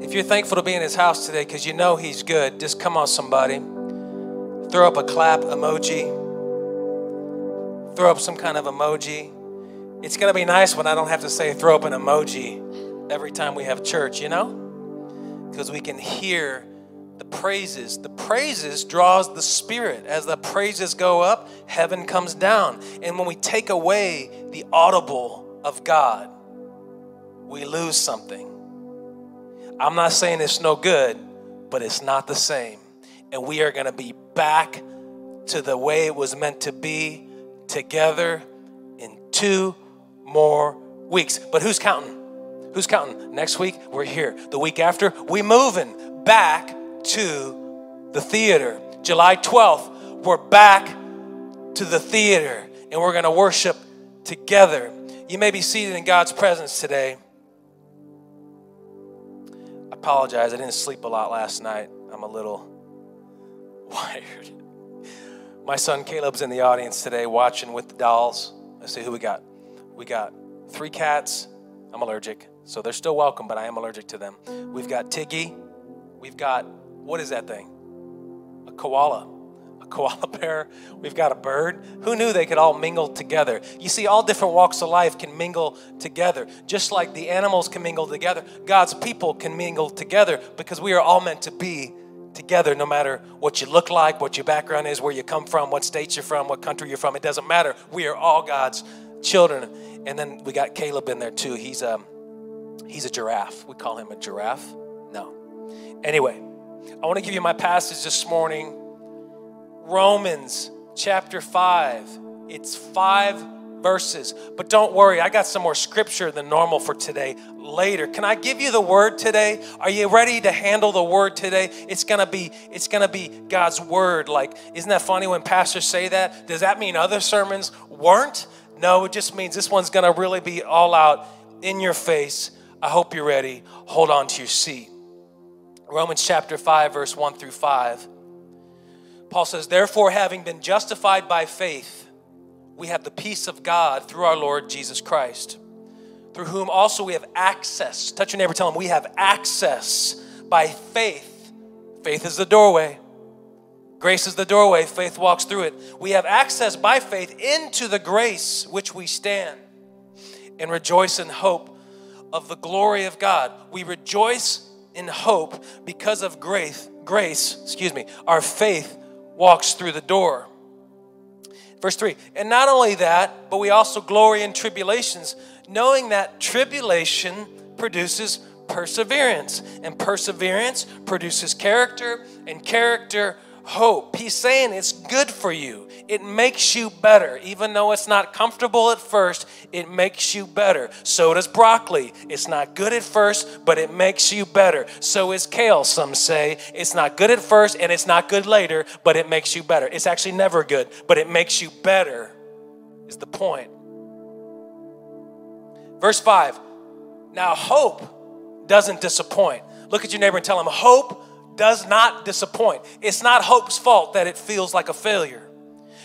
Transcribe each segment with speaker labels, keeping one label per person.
Speaker 1: If you're thankful to be in his house today because you know he's good, just come on, somebody. Throw up a clap emoji. Throw up some kind of emoji. It's going to be nice when I don't have to say throw up an emoji every time we have church, you know? Because we can hear the praises. The praises draws the spirit. As the praises go up, heaven comes down. And when we take away the audible of God, we lose something. I'm not saying it's no good, but it's not the same. And we are going to be back to the way it was meant to be together in two more weeks. But who's counting? Who's counting? Next week, we're here. The week after, we moving back to the theater. July 12th, we're back to the theater and we're going to worship together. You may be seated in God's presence today. Apologize, I didn't sleep a lot last night. I'm a little wired. My son Caleb's in the audience today watching with the dolls. Let's see who we got. We got three cats. I'm allergic, so they're still welcome, but I am allergic to them. We've got Tiggy. We've got, what is that thing? A koala koala bear, we've got a bird. Who knew they could all mingle together? You see, all different walks of life can mingle together. Just like the animals can mingle together, God's people can mingle together because we are all meant to be together no matter what you look like, what your background is, where you come from, what state you're from, what country you're from. It doesn't matter. We are all God's children. And then we got Caleb in there too. He's a, he's a giraffe. We call him a giraffe. No. Anyway, I want to give you my passage this morning Romans chapter 5. It's five verses. But don't worry, I got some more scripture than normal for today later. Can I give you the word today? Are you ready to handle the word today? It's going to be it's going to be God's word. Like isn't that funny when pastors say that? Does that mean other sermons weren't? No, it just means this one's going to really be all out in your face. I hope you're ready. Hold on to your seat. Romans chapter 5 verse 1 through 5. Paul says, Therefore, having been justified by faith, we have the peace of God through our Lord Jesus Christ, through whom also we have access. Touch your neighbor, tell him, We have access by faith. Faith is the doorway. Grace is the doorway. Faith walks through it. We have access by faith into the grace which we stand and rejoice in hope of the glory of God. We rejoice in hope because of grace, grace, excuse me, our faith walks through the door. Verse 3 And not only that, but we also glory in tribulations, knowing that tribulation produces perseverance, and perseverance produces character, and character, hope. He's saying it's good for you. It makes you better. Even though it's not comfortable at first, it makes you better. So does broccoli. It's not good at first, but it makes you better. So is kale, some say. It's not good at first and it's not good later, but it makes you better. It's actually never good, but it makes you better, is the point. Verse 5 Now, hope doesn't disappoint. Look at your neighbor and tell him, Hope does not disappoint. It's not hope's fault that it feels like a failure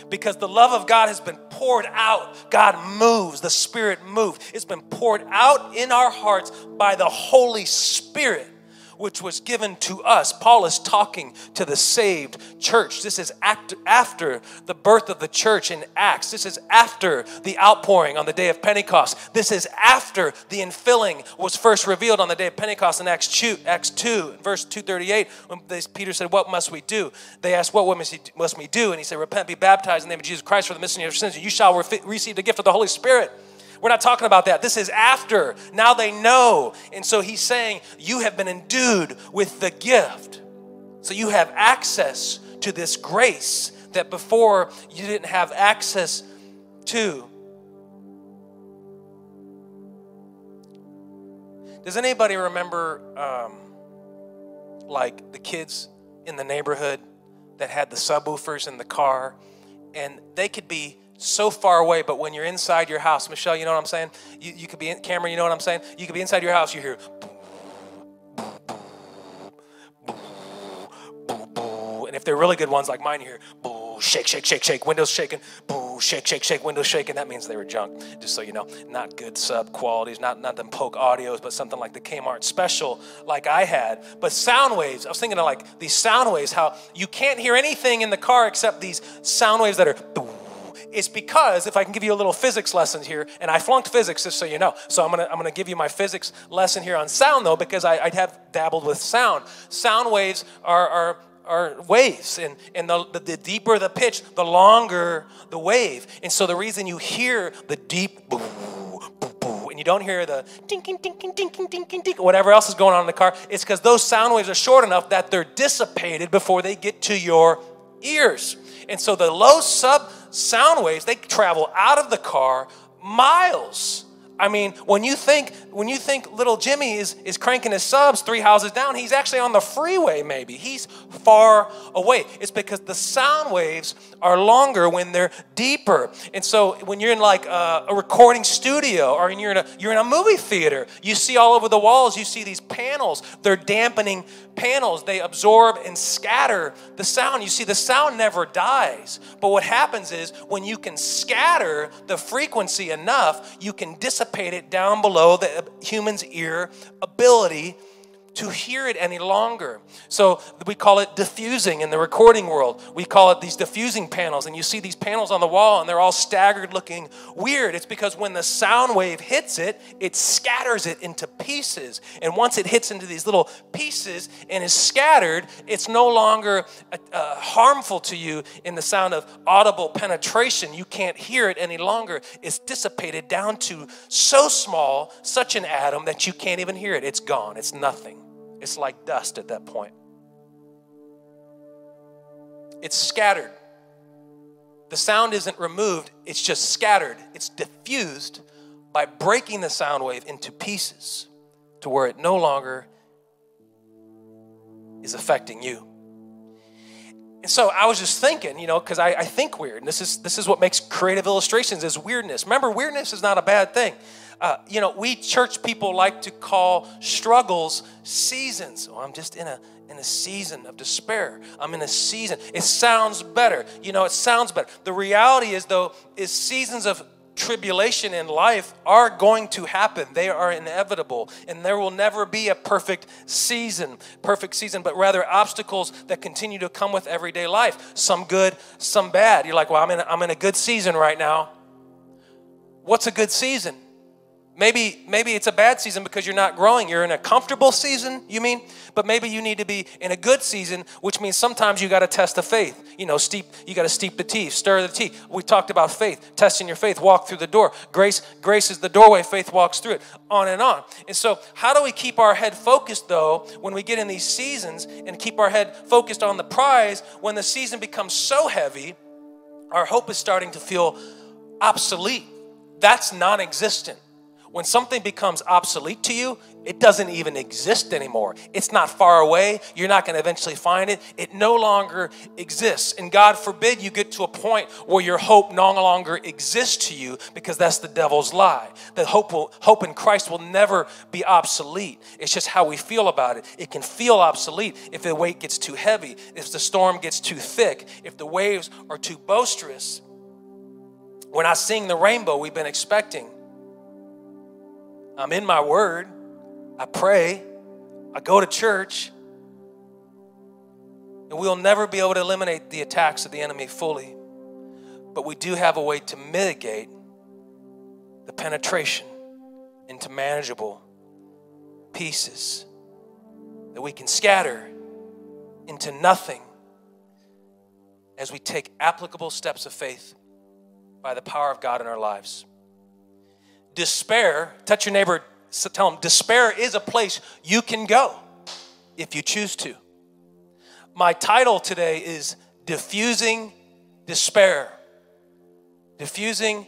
Speaker 1: because the love of God has been poured out. God moves, the Spirit moves. It's been poured out in our hearts by the Holy Spirit which was given to us. Paul is talking to the saved church. This is after the birth of the church in Acts. This is after the outpouring on the day of Pentecost. This is after the infilling was first revealed on the day of Pentecost in Acts 2, Acts 2 verse 238, when Peter said, What must we do? They asked, What must we do? And he said, Repent, be baptized in the name of Jesus Christ for the remission of your sins, and you shall receive the gift of the Holy Spirit. We're not talking about that. This is after. Now they know. And so he's saying, You have been endued with the gift. So you have access to this grace that before you didn't have access to. Does anybody remember, um, like, the kids in the neighborhood that had the subwoofers in the car? And they could be so far away, but when you're inside your house, Michelle, you know what I'm saying? You, you could be in, Cameron, you know what I'm saying? You could be inside your house, you hear, and if they're really good ones like mine, you hear, shake, shake, shake, shake, windows shaking, boo, shake, shake, shake, windows shaking. That means they were junk, just so you know. Not good sub qualities, not, not them Polk audios, but something like the Kmart special like I had. But sound waves, I was thinking of like these sound waves, how you can't hear anything in the car except these sound waves that are it's because if I can give you a little physics lesson here, and I flunked physics just so you know. So I'm gonna I'm gonna give you my physics lesson here on sound though, because I, I have dabbled with sound. Sound waves are are are waves and, and the, the, the, deeper the pitch the longer the wave and so the reason you hear the deep boo, boo, boo, and you don't hear the dinking dinking dinking dinking dink whatever else is going on in the car it's because those sound waves are short enough that they're dissipated before they get to your ears and so the low sub sound waves, they travel out of the car miles. I mean, when you think when you think little Jimmy is, is cranking his subs three houses down, he's actually on the freeway, maybe. He's far away. It's because the sound waves are longer when they're deeper. And so when you're in like a, a recording studio or you're in a you're in a movie theater, you see all over the walls, you see these panels. They're dampening panels. They absorb and scatter the sound. You see, the sound never dies. But what happens is when you can scatter the frequency enough, you can dissipate it down below the uh, human's ear ability to hear it any longer. So we call it diffusing in the recording world. We call it these diffusing panels. And you see these panels on the wall and they're all staggered looking weird. It's because when the sound wave hits it, it scatters it into pieces. And once it hits into these little pieces and is scattered, it's no longer uh, uh harmful to you in the sound of audible penetration. You can't hear it any longer. It's dissipated down to so small, such an atom that you can't even hear it. It's gone, it's nothing. It's like dust at that point. It's scattered. The sound isn't removed, it's just scattered. It's diffused by breaking the sound wave into pieces to where it no longer is affecting you. And so I was just thinking, you know, because I, I, think weird, and this is this is what makes creative illustrations is weirdness. Remember, weirdness is not a bad thing. Uh, you know, we church people like to call struggles seasons. Oh, I'm just in a in a season of despair. I'm in a season. It sounds better. You know, it sounds better. The reality is though, is seasons of tribulation in life are going to happen. They are inevitable. And there will never be a perfect season, perfect season, but rather obstacles that continue to come with everyday life. Some good, some bad. You're like, well, I'm in, I'm in a good season right now. What's a good season? Maybe, maybe it's a bad season because you're not growing. You're in a comfortable season, you mean? But maybe you need to be in a good season, which means sometimes you got to test the faith. You know, steep, you got to steep the tea, stir the tea. We talked about faith, testing your faith, walk through the door. Grace, grace is the doorway, faith walks through it, on and on. And so, how do we keep our head focused though when we get in these seasons and keep our head focused on the prize when the season becomes so heavy, our hope is starting to feel obsolete? That's non existent. When something becomes obsolete to you, it doesn't even exist anymore. It's not far away. You're not going to eventually find it. It no longer exists. And God forbid you get to a point where your hope no longer exists to you because that's the devil's lie. That hope will, hope in Christ will never be obsolete. It's just how we feel about it. It can feel obsolete if the weight gets too heavy, if the storm gets too thick, if the waves are too boisterous. We're not seeing the rainbow we've been expecting. I'm in my word. I pray. I go to church. And we'll never be able to eliminate the attacks of the enemy fully. But we do have a way to mitigate the penetration into manageable pieces that we can scatter into nothing as we take applicable steps of faith by the power of God in our lives. Despair, touch your neighbor, tell them, despair is a place you can go if you choose to. My title today is Diffusing Despair. Diffusing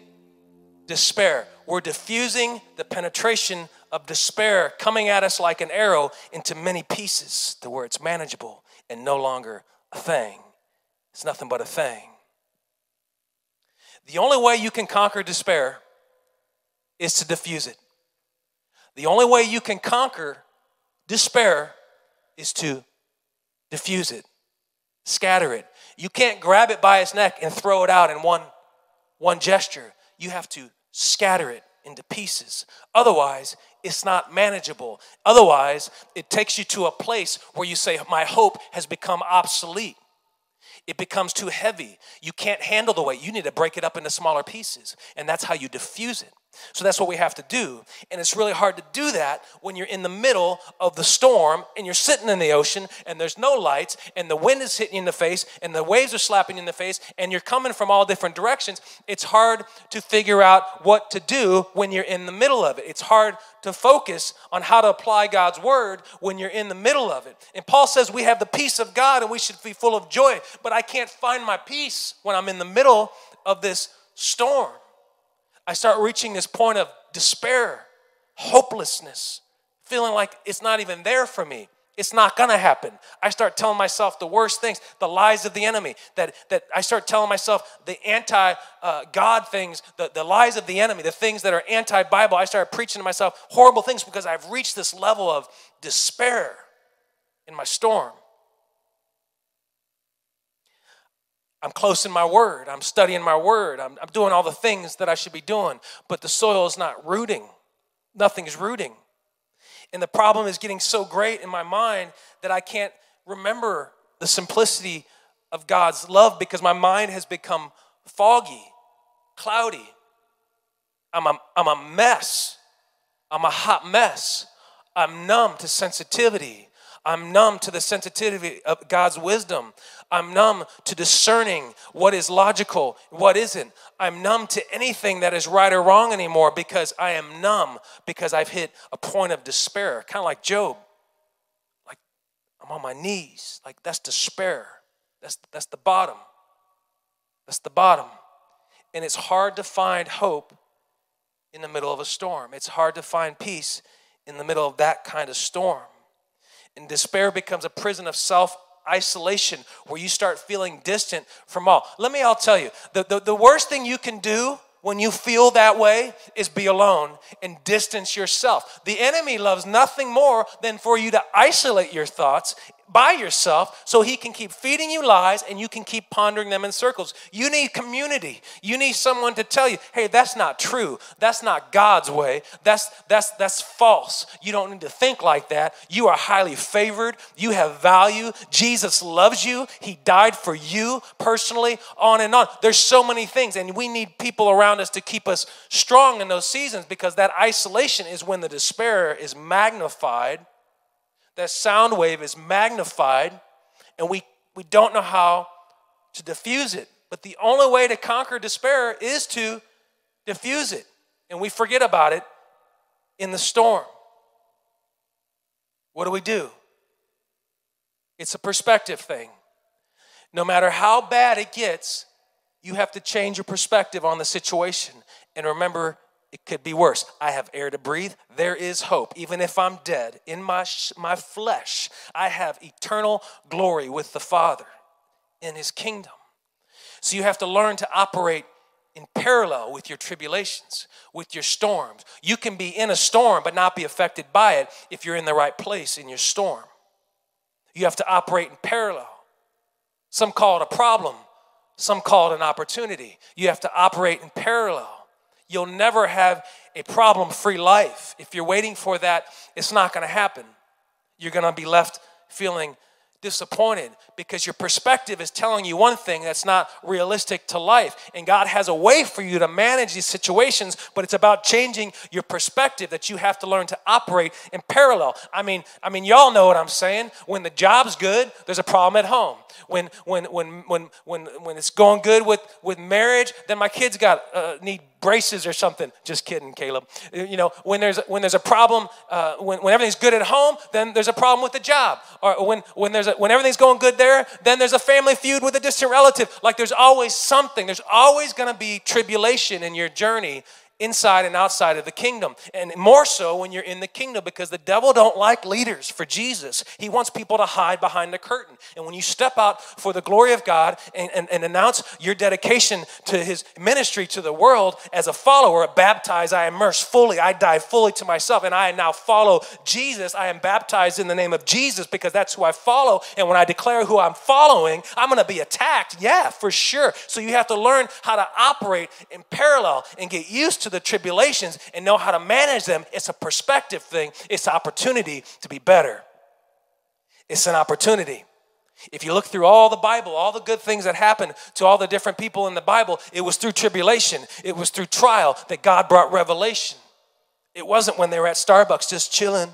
Speaker 1: despair. We're diffusing the penetration of despair coming at us like an arrow into many pieces to where it's manageable and no longer a thing. It's nothing but a thing. The only way you can conquer despair is to diffuse it. The only way you can conquer despair is to diffuse it, scatter it. You can't grab it by its neck and throw it out in one one gesture. You have to scatter it into pieces. Otherwise, it's not manageable. Otherwise, it takes you to a place where you say, My hope has become obsolete. It becomes too heavy. You can't handle the weight. You need to break it up into smaller pieces. And that's how you diffuse it. So that's what we have to do. And it's really hard to do that when you're in the middle of the storm and you're sitting in the ocean and there's no lights and the wind is hitting you in the face and the waves are slapping you in the face and you're coming from all different directions. It's hard to figure out what to do when you're in the middle of it. It's hard to focus on how to apply God's word when you're in the middle of it. And Paul says we have the peace of God and we should be full of joy, but I can't find my peace when I'm in the middle of this storm. I start reaching this point of despair, hopelessness, feeling like it's not even there for me. It's not gonna happen. I start telling myself the worst things, the lies of the enemy, that, that I start telling myself the anti uh, God things, the, the lies of the enemy, the things that are anti Bible. I start preaching to myself horrible things because I've reached this level of despair in my storm. I'm close in my word. I'm studying my word. I'm, I'm doing all the things that I should be doing, but the soil is not rooting. Nothing's rooting. And the problem is getting so great in my mind that I can't remember the simplicity of God's love because my mind has become foggy, cloudy. I'm a, I'm a mess. I'm a hot mess. I'm numb to sensitivity. I'm numb to the sensitivity of God's wisdom. I'm numb to discerning what is logical, what isn't. I'm numb to anything that is right or wrong anymore because I am numb because I've hit a point of despair, kind of like Job. Like I'm on my knees. Like that's despair. That's that's the bottom. That's the bottom. And it's hard to find hope in the middle of a storm. It's hard to find peace in the middle of that kind of storm. And despair becomes a prison of self isolation where you start feeling distant from all. Let me all tell you the, the, the worst thing you can do when you feel that way is be alone and distance yourself. The enemy loves nothing more than for you to isolate your thoughts by yourself so he can keep feeding you lies and you can keep pondering them in circles. You need community. You need someone to tell you, "Hey, that's not true. That's not God's way. That's that's that's false. You don't need to think like that. You are highly favored. You have value. Jesus loves you. He died for you personally, on and on. There's so many things and we need people around us to keep us strong in those seasons because that isolation is when the despair is magnified that sound wave is magnified and we, we don't know how to diffuse it. But the only way to conquer despair is to diffuse it. And we forget about it in the storm. What do we do? It's a perspective thing. No matter how bad it gets, you have to change your perspective on the situation. And remember, it could be worse. I have air to breathe. There is hope. Even if I'm dead in my, my flesh, I have eternal glory with the Father in His kingdom. So you have to learn to operate in parallel with your tribulations, with your storms. You can be in a storm but not be affected by it if you're in the right place in your storm. You have to operate in parallel. Some call it a problem, some call it an opportunity. You have to operate in parallel. You'll never have a problem free life. If you're waiting for that, it's not going to happen. You're going to be left feeling disappointed because your perspective is telling you one thing that's not realistic to life. And God has a way for you to manage these situations, but it's about changing your perspective that you have to learn to operate in parallel. I mean, I mean, y'all know what I'm saying. When the job's good, there's a problem at home. When when when when when when it's going good with with marriage, then my kids got uh, need braces or something. Just kidding, Caleb. You know, when there's when there's a problem, uh, when, when everything's good at home, then there's a problem with the job. Or when when there's a, when everything's going good there, then there's a family feud with a distant relative. Like there's always something. There's always going to be tribulation in your journey inside and outside of the kingdom. And more so when you're in the kingdom because the devil don't like leaders for jesus. He wants people to hide behind the curtain. And when you step out for the glory of god and, and, and announce your dedication to his ministry to the world as a follower baptized i immerse fully i die fully to myself and i now follow jesus. I am baptized in the name of jesus because that's who i follow. And when i declare who i'm following i'm going to be attacked. Yeah for sure. So you have to learn how to operate in parallel and get used to the tribulations and know how to manage them, it's a perspective thing. It's an opportunity to be better. It's an opportunity. If you look through all the Bible, all the good things that happened to all the different people in the Bible, it was through tribulation, it was through trial that God brought revelation. It wasn't when they were at Starbucks just chilling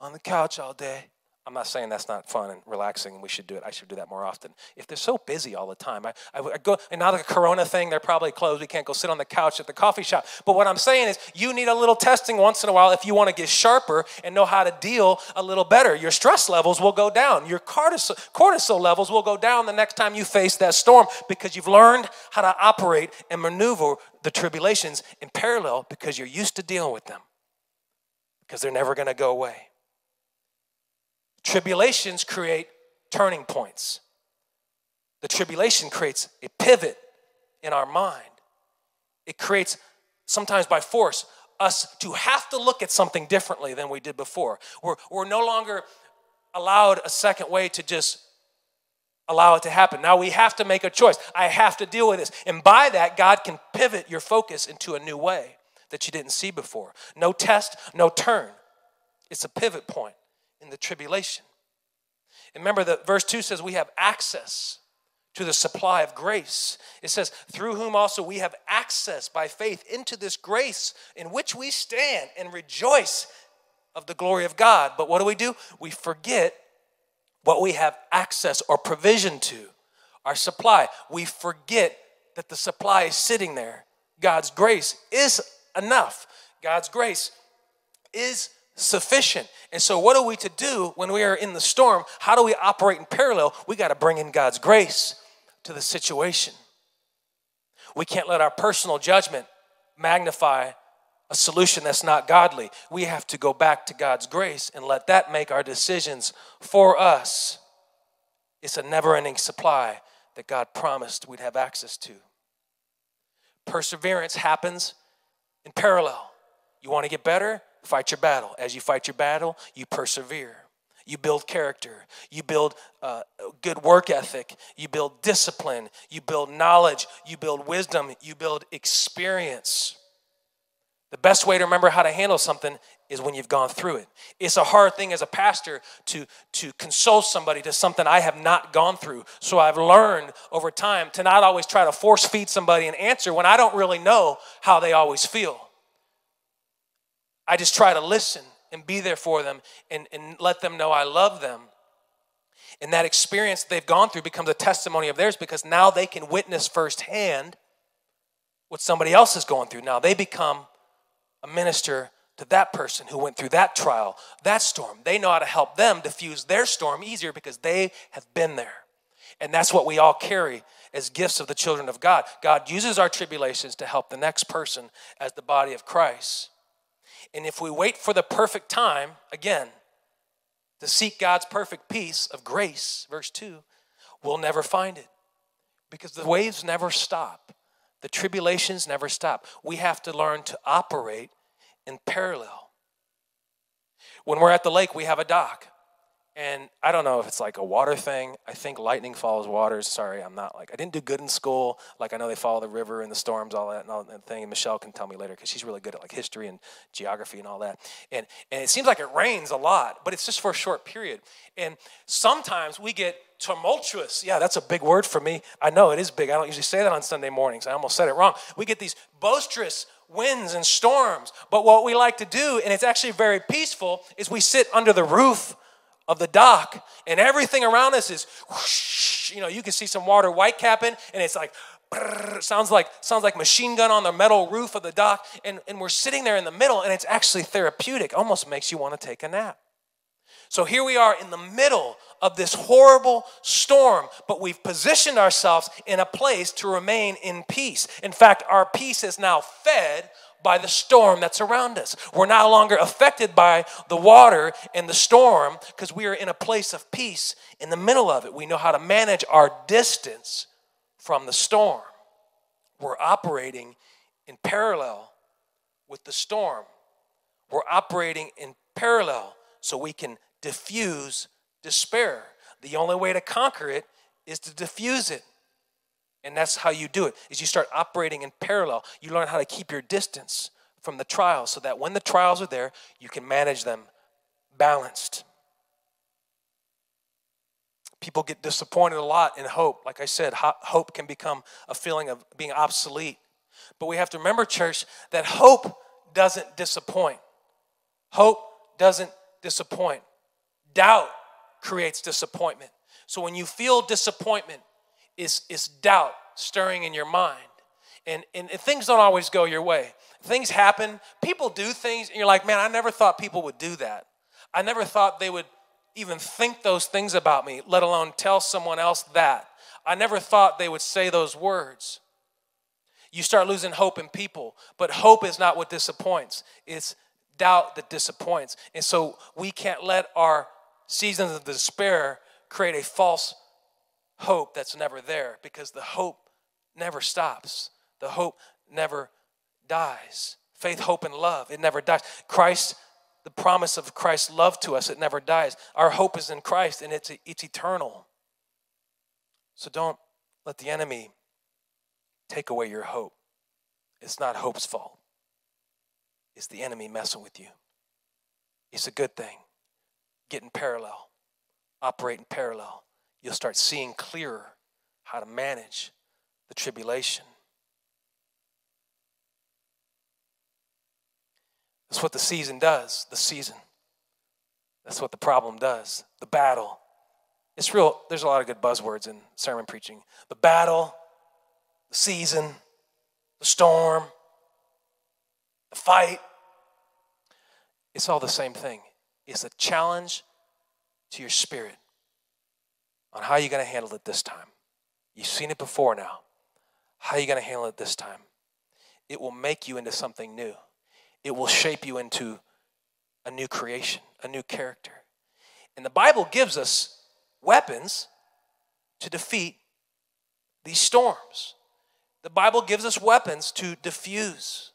Speaker 1: on the couch all day. I'm not saying that's not fun and relaxing and we should do it. I should do that more often. If they're so busy all the time, I, I, I go, and now the corona thing, they're probably closed. We can't go sit on the couch at the coffee shop. But what I'm saying is, you need a little testing once in a while if you want to get sharper and know how to deal a little better. Your stress levels will go down, your cortisol, cortisol levels will go down the next time you face that storm because you've learned how to operate and maneuver the tribulations in parallel because you're used to dealing with them because they're never going to go away. Tribulations create turning points. The tribulation creates a pivot in our mind. It creates, sometimes by force, us to have to look at something differently than we did before. We're, we're no longer allowed a second way to just allow it to happen. Now we have to make a choice. I have to deal with this. And by that, God can pivot your focus into a new way that you didn't see before. No test, no turn. It's a pivot point in the tribulation. And remember that verse 2 says we have access to the supply of grace. It says, through whom also we have access by faith into this grace in which we stand and rejoice of the glory of God. But what do we do? We forget what we have access or provision to, our supply. We forget that the supply is sitting there. God's grace is enough. God's grace is sufficient. And so, what are we to do when we are in the storm? How do we operate in parallel? We got to bring in God's grace to the situation. We can't let our personal judgment magnify a solution that's not godly. We have to go back to God's grace and let that make our decisions for us. It's a never ending supply that God promised we'd have access to. Perseverance happens in parallel. You want to get better? Fight your battle. As you fight your battle, you persevere. You build character. You build uh, good work ethic. You build discipline. You build knowledge. You build wisdom. You build experience. The best way to remember how to handle something is when you've gone through it. It's a hard thing as a pastor to, to console somebody to something I have not gone through. So I've learned over time to not always try to force feed somebody an answer when I don't really know how they always feel. I just try to listen and be there for them and, and let them know I love them. And that experience they've gone through becomes a testimony of theirs because now they can witness firsthand what somebody else is going through. Now they become a minister to that person who went through that trial, that storm. They know how to help them diffuse their storm easier because they have been there. And that's what we all carry as gifts of the children of God. God uses our tribulations to help the next person as the body of Christ. And if we wait for the perfect time, again, to seek God's perfect peace of grace, verse 2, we'll never find it because the waves never stop. The tribulations never stop. We have to learn to operate in parallel. When we're at the lake, we have a dock. And I don't know if it's like a water thing. I think lightning follows waters. Sorry, I'm not like, I didn't do good in school. Like, I know they follow the river and the storms, all that, and all that thing. And Michelle can tell me later because she's really good at like history and geography and all that. And, and it seems like it rains a lot, but it's just for a short period. And sometimes we get tumultuous. Yeah, that's a big word for me. I know it is big. I don't usually say that on Sunday mornings. I almost said it wrong. We get these boisterous winds and storms. But what we like to do, and it's actually very peaceful, is we sit under the roof of the dock, and everything around us is whoosh, you know, you can see some water white capping, and it's like brrr, sounds like sounds like machine gun on the metal roof of the dock, and, and we're sitting there in the middle, and it's actually therapeutic, almost makes you want to take a nap. So here we are in the middle of this horrible storm, but we've positioned ourselves in a place to remain in peace. In fact, our peace is now fed by the storm that's around us. We're no longer affected by the water and the storm because we are in a place of peace in the middle of it. We know how to manage our distance from the storm. We're operating in parallel with the storm. We're operating in parallel so we can diffuse despair. The only way to conquer it is to diffuse it. And that's how you do it. Is you start operating in parallel. You learn how to keep your distance from the trials so that when the trials are there, you can manage them balanced. People get disappointed a lot in hope. Like I said, hope can become a feeling of being obsolete. But we have to remember, church, that hope doesn't disappoint. Hope doesn't disappoint. Doubt creates disappointment. So when you feel disappointment, is, is doubt stirring in your mind. And, and, and things don't always go your way. Things happen, people do things, and you're like, man, I never thought people would do that. I never thought they would even think those things about me, let alone tell someone else that. I never thought they would say those words. You start losing hope in people, but hope is not what disappoints. It's doubt that disappoints. And so we can't let our seasons of despair create a false hope that's never there because the hope never stops. The hope never dies. Faith, hope, and love, it never dies. Christ, the promise of Christ's love to us, it never dies. Our hope is in Christ and it's, it's eternal. So don't let the enemy take away your hope. It's not hope's fault, it's the enemy messing with you. It's a good thing. Get in parallel, operate in parallel you'll start seeing clearer how to manage the tribulation. That's what the season does, the season. That's what the problem does, the battle. It's real, there's a lot of good buzzwords in sermon preaching. The battle, the season, the storm, the fight. It's all the same thing. It's a challenge to your spirit on how you're going to handle it this time. You've seen it before now. How are you going to handle it this time? It will make you into something new. It will shape you into a new creation, a new character. And the Bible gives us weapons to defeat these storms. The Bible gives us weapons to diffuse.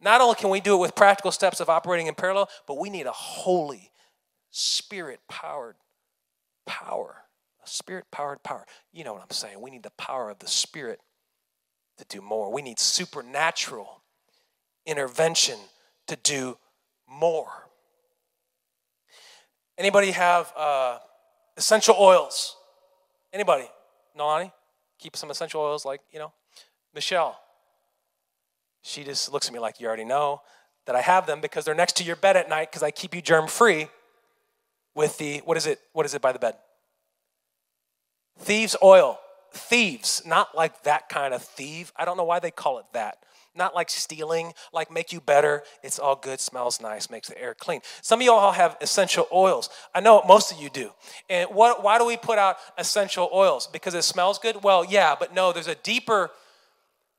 Speaker 1: Not only can we do it with practical steps of operating in parallel, but we need a holy, spirit powered power spirit powered power. You know what I'm saying. We need the power of the Spirit to do more. We need supernatural intervention to do more. Anybody have uh, essential oils? Anybody? Nolani? Keep some essential oils like, you know, Michelle. She just looks at me like you already know that I have them because they're next to your bed at night because I keep you germ free with the, what is it? What is it by the bed? Thieves' oil. Thieves, not like that kind of thief. I don't know why they call it that. Not like stealing, like make you better. It's all good, smells nice, makes the air clean. Some of you all have essential oils. I know most of you do. And what, why do we put out essential oils? Because it smells good? Well, yeah, but no, there's a deeper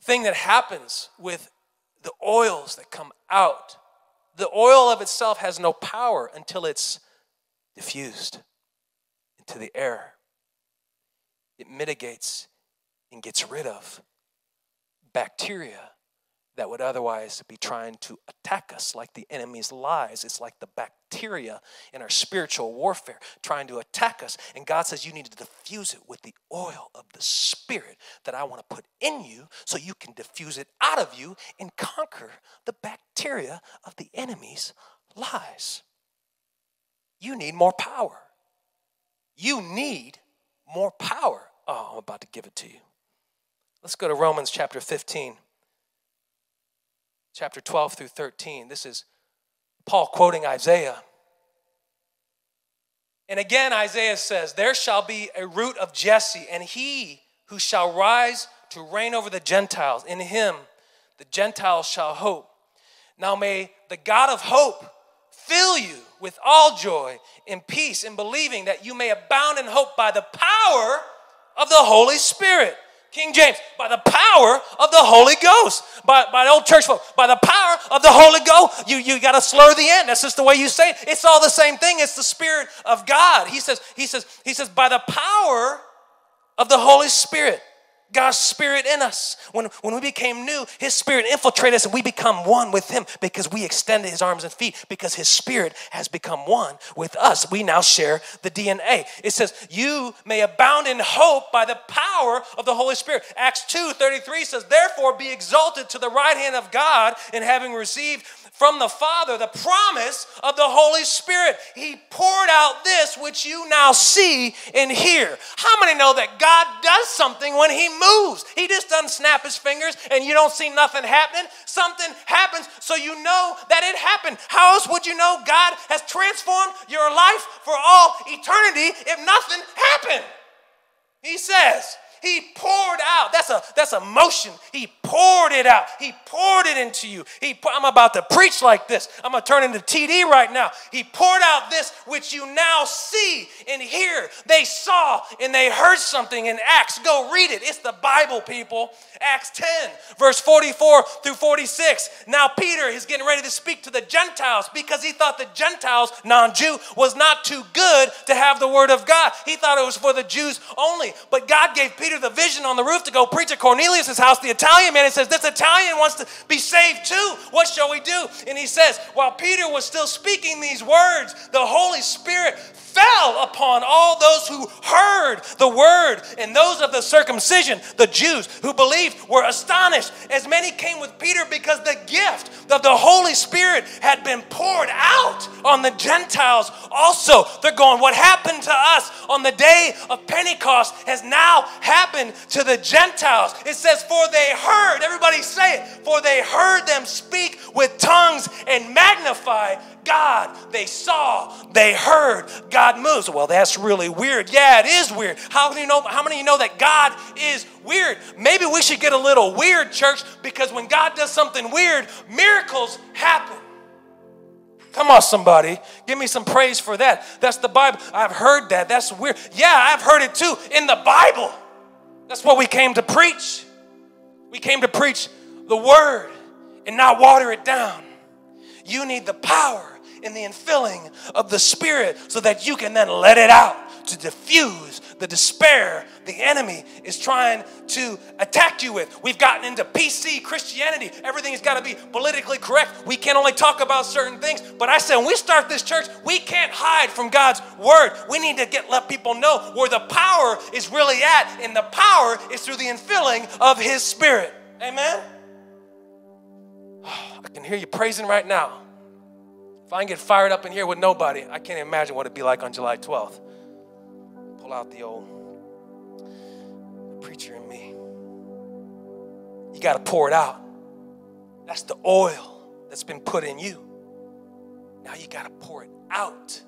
Speaker 1: thing that happens with the oils that come out. The oil of itself has no power until it's diffused into the air it mitigates and gets rid of bacteria that would otherwise be trying to attack us, like the enemy's lies. It's like the bacteria in our spiritual warfare trying to attack us. And God says, You need to diffuse it with the oil of the Spirit that I want to put in you so you can diffuse it out of you and conquer the bacteria of the enemy's lies. You need more power. You need more power. Oh, I'm about to give it to you. Let's go to Romans chapter 15, chapter 12 through 13. This is Paul quoting Isaiah. And again, Isaiah says, There shall be a root of Jesse, and he who shall rise to reign over the Gentiles. In him the Gentiles shall hope. Now may the God of hope fill you with all joy and peace in believing that you may abound in hope by the power of the Holy Spirit. King James, by the power of the Holy Ghost. By, by the old church folk, by the power of the Holy Ghost. You, you got to slur the end. That's just the way you say it. It's all the same thing. It's the Spirit of God. He says, he says, he says, by the power of the Holy Spirit. God's spirit in us. When, when we became new, his spirit infiltrated us and we become one with him because we extended his arms and feet because his spirit has become one with us. We now share the DNA. It says, You may abound in hope by the power of the Holy Spirit. Acts 2 33 says, Therefore be exalted to the right hand of God, and having received from the Father the promise of the Holy Spirit. He poured out this which you now see and hear. How many know that God does something when He moves? He just doesn't snap His fingers and you don't see nothing happening. Something happens so you know that it happened. How else would you know God has transformed your life for all eternity if nothing happened? He says, he poured out. That's a that's a motion. He poured it out. He poured it into you. He I'm about to preach like this. I'm gonna turn into TD right now. He poured out this which you now see and hear. They saw and they heard something in Acts. Go read it. It's the Bible, people. Acts 10, verse 44 through 46. Now Peter is getting ready to speak to the Gentiles because he thought the Gentiles, non-Jew, was not too good to have the word of God. He thought it was for the Jews only. But God gave Peter Peter the vision on the roof to go preach at Cornelius' house, the Italian man, and says, This Italian wants to be saved too. What shall we do? And he says, While Peter was still speaking these words, the Holy Spirit fell upon all those who heard the word, and those of the circumcision, the Jews who believed, were astonished. As many came with Peter because the gift of the Holy Spirit had been poured out on the Gentiles also. They're going, What happened to us on the day of Pentecost has now happened to the Gentiles. It says, For they heard, everybody say it, for they heard them speak with tongues and magnify God. They saw, they heard God moves. Well, that's really weird. Yeah, it is weird. How many you know how many of you know that God is weird? Maybe we should get a little weird, church, because when God does something weird, miracles happen. Come on, somebody. Give me some praise for that. That's the Bible. I've heard that. That's weird. Yeah, I've heard it too in the Bible. That's what we came to preach. We came to preach the word and not water it down. You need the power and the infilling of the Spirit so that you can then let it out to diffuse the despair the enemy is trying to attack you with. We've gotten into PC Christianity. Everything has got to be politically correct. We can only talk about certain things. But I said, when we start this church, we can't hide from God's word. We need to get let people know where the power is really at, and the power is through the infilling of His Spirit. Amen. I can hear you praising right now. If I can get fired up in here with nobody, I can't imagine what it'd be like on July 12th. Pull out the old preacher in me. You got to pour it out. That's the oil that's been put in you. Now you got to pour it out.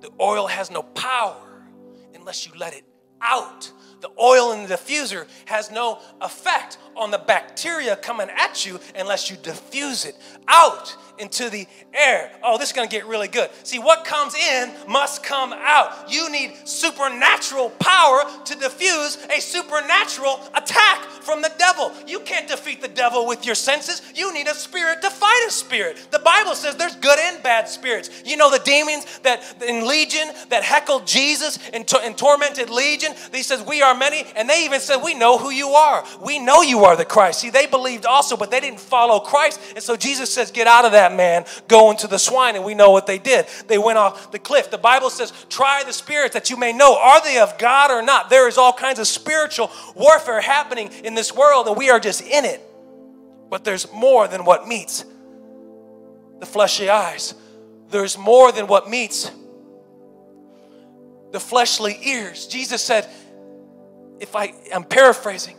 Speaker 1: The oil has no power unless you let it out. The oil in the diffuser has no effect on the bacteria coming at you unless you diffuse it out into the air. Oh, this is going to get really good. See, what comes in must come out. You need supernatural power to diffuse a supernatural attack from the devil. You can't defeat the devil with your senses. You need a spirit to fight a spirit. The Bible says there's good and bad spirits. You know the demons that in Legion that heckled Jesus and, to- and tormented Legion? He says, We are many. And they even said, We know who you are. We know you are the Christ. See, they believed also, but they didn't follow Christ. And so Jesus says, Get out of that man, go into the swine. And we know what they did. They went off the cliff. The Bible says, Try the spirits that you may know, are they of God or not? There is all kinds of spiritual warfare happening in this world, and we are just in it. But there's more than what meets the fleshy eyes, there's more than what meets the fleshly ears. Jesus said, if I am paraphrasing,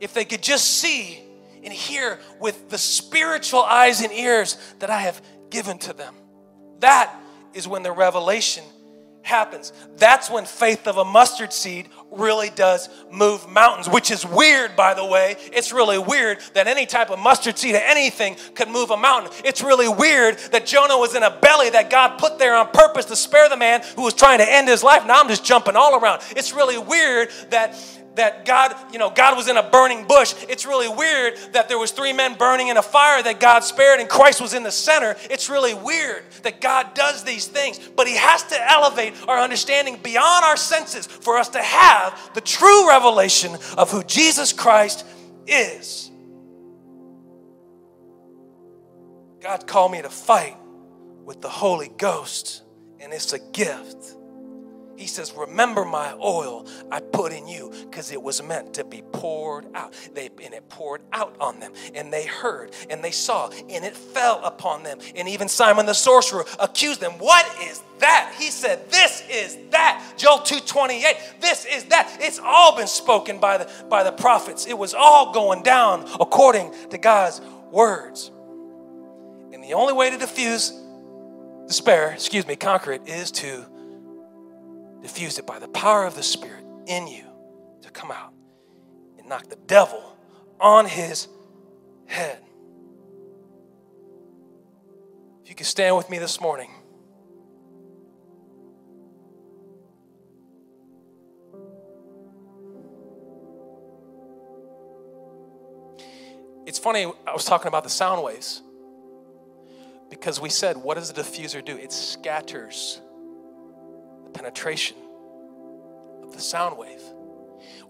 Speaker 1: if they could just see and hear with the spiritual eyes and ears that I have given to them, that is when the revelation happens. That's when faith of a mustard seed really does move mountains, which is weird, by the way. It's really weird that any type of mustard seed or anything could move a mountain. It's really weird that Jonah was in a belly that God put there on purpose to spare the man who was trying to end his life. Now I'm just jumping all around. It's really weird that that God, you know, God was in a burning bush. It's really weird that there was three men burning in a fire that God spared and Christ was in the center. It's really weird that God does these things, but he has to elevate our understanding beyond our senses for us to have the true revelation of who Jesus Christ is. God called me to fight with the Holy Ghost, and it's a gift. He says, Remember my oil I put in you because it was meant to be poured out. They, and it poured out on them. And they heard and they saw and it fell upon them. And even Simon the sorcerer accused them. What is that? He said, This is that. Joel 2:28. This is that. It's all been spoken by the by the prophets. It was all going down according to God's words. And the only way to diffuse despair, excuse me, conquer it, is to diffuse it by the power of the Spirit in you to come out and knock the devil on his head. If you could stand with me this morning. It's funny, I was talking about the sound waves because we said, what does the diffuser do? It scatters penetration of the sound wave.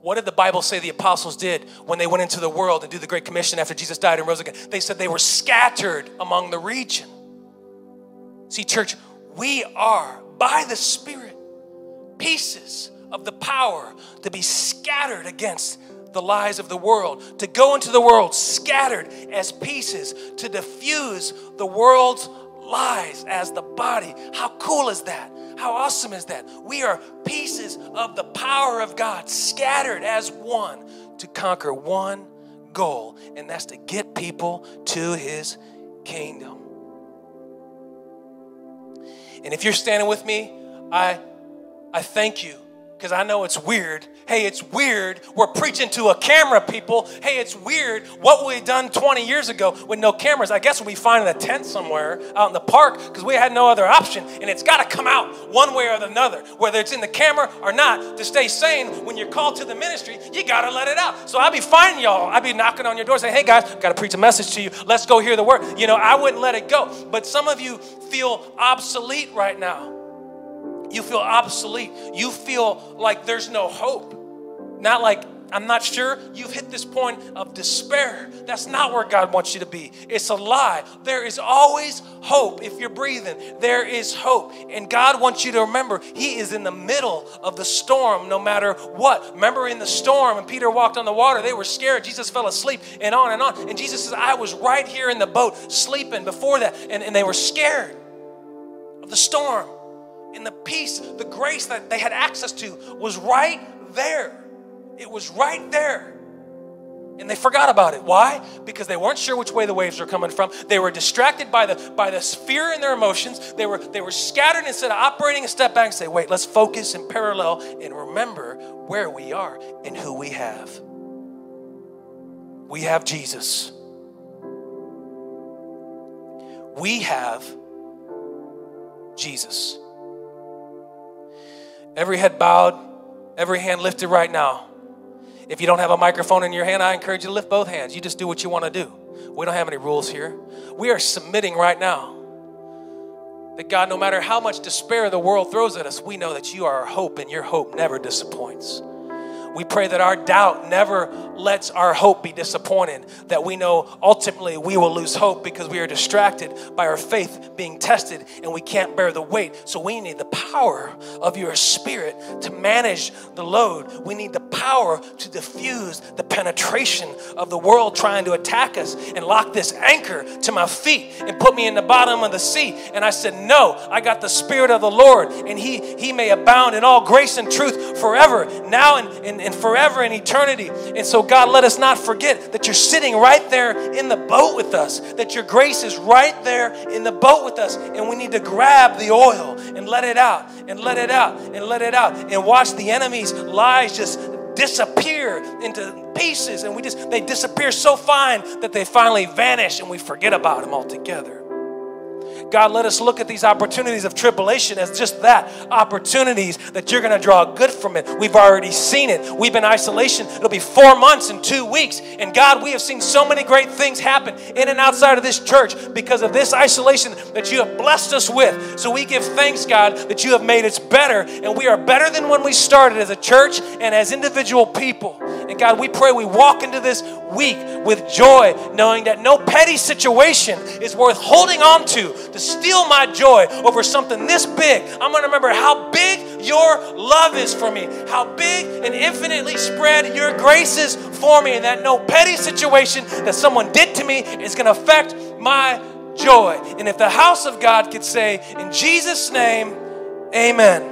Speaker 1: What did the Bible say the apostles did when they went into the world and do the Great Commission after Jesus died and rose again? They said they were scattered among the region. See, church, we are by the Spirit pieces of the power to be scattered against the lies of the world, to go into the world scattered as pieces, to diffuse the world's lies as the body. How cool is that? How awesome is that? We are pieces of the power of God scattered as one to conquer one goal, and that's to get people to his kingdom. And if you're standing with me, I I thank you because I know it's weird. Hey, it's weird. We're preaching to a camera, people. Hey, it's weird. What we done 20 years ago with no cameras, I guess be finding a tent somewhere out in the park because we had no other option. And it's got to come out one way or another, whether it's in the camera or not. To stay sane, when you're called to the ministry, you got to let it out. So I'll be finding y'all. I'll be knocking on your door saying, hey, guys, got to preach a message to you. Let's go hear the word. You know, I wouldn't let it go. But some of you feel obsolete right now you feel obsolete. You feel like there's no hope. Not like, I'm not sure. You've hit this point of despair. That's not where God wants you to be. It's a lie. There is always hope. If you're breathing, there is hope. And God wants you to remember He is in the middle of the storm no matter what. Remember in the storm, and Peter walked on the water, they were scared. Jesus fell asleep, and on and on. And Jesus says, I was right here in the boat sleeping before that, and, and they were scared of the storm and the peace, the grace that they had access to was right there. It was right there. And they forgot about it. Why? Because they weren't sure which way the waves were coming from. They were distracted by the by the fear in their emotions. They were they were scattered instead of operating a step back and say, wait, let's focus in parallel and remember where we are and who we have. We have Jesus. We have Jesus. Every head bowed, every hand lifted right now. If you don't have a microphone in your hand, I encourage you to lift both hands. You just do what you want to do. We don't have any rules here. We are submitting right now. That God, no matter how much despair the world throws at us, we know that you are our hope and your hope never disappoints. We pray that our doubt never lets our hope be disappointed, that we know ultimately we will lose hope because we are distracted by our faith being tested and we can't bear the weight. So we need the power of your spirit to manage the load. We need the power to diffuse the penetration of the world trying to attack us and lock this anchor to my feet and put me in the bottom of the sea. And I said, No, I got the Spirit of the Lord, and He He may abound in all grace and truth forever, now and, and, and forever and eternity. And so, God, let us not forget that you're sitting right there in the boat with us, that your grace is right there in the boat with us. And we need to grab the oil and let it out and let it out and let it out and watch the enemy's lies just disappear into pieces and we just they disappear so fine that they finally vanish and we forget about them altogether God, let us look at these opportunities of tribulation as just that opportunities that you're going to draw good from it. We've already seen it. We've been isolation. It'll be four months and two weeks. And God, we have seen so many great things happen in and outside of this church because of this isolation that you have blessed us with. So we give thanks, God, that you have made us better. And we are better than when we started as a church and as individual people. And God, we pray we walk into this week with joy, knowing that no petty situation is worth holding on to to steal my joy over something this big. I'm going to remember how big your love is for me, how big and infinitely spread your grace is for me, and that no petty situation that someone did to me is going to affect my joy. And if the house of God could say, in Jesus' name, amen.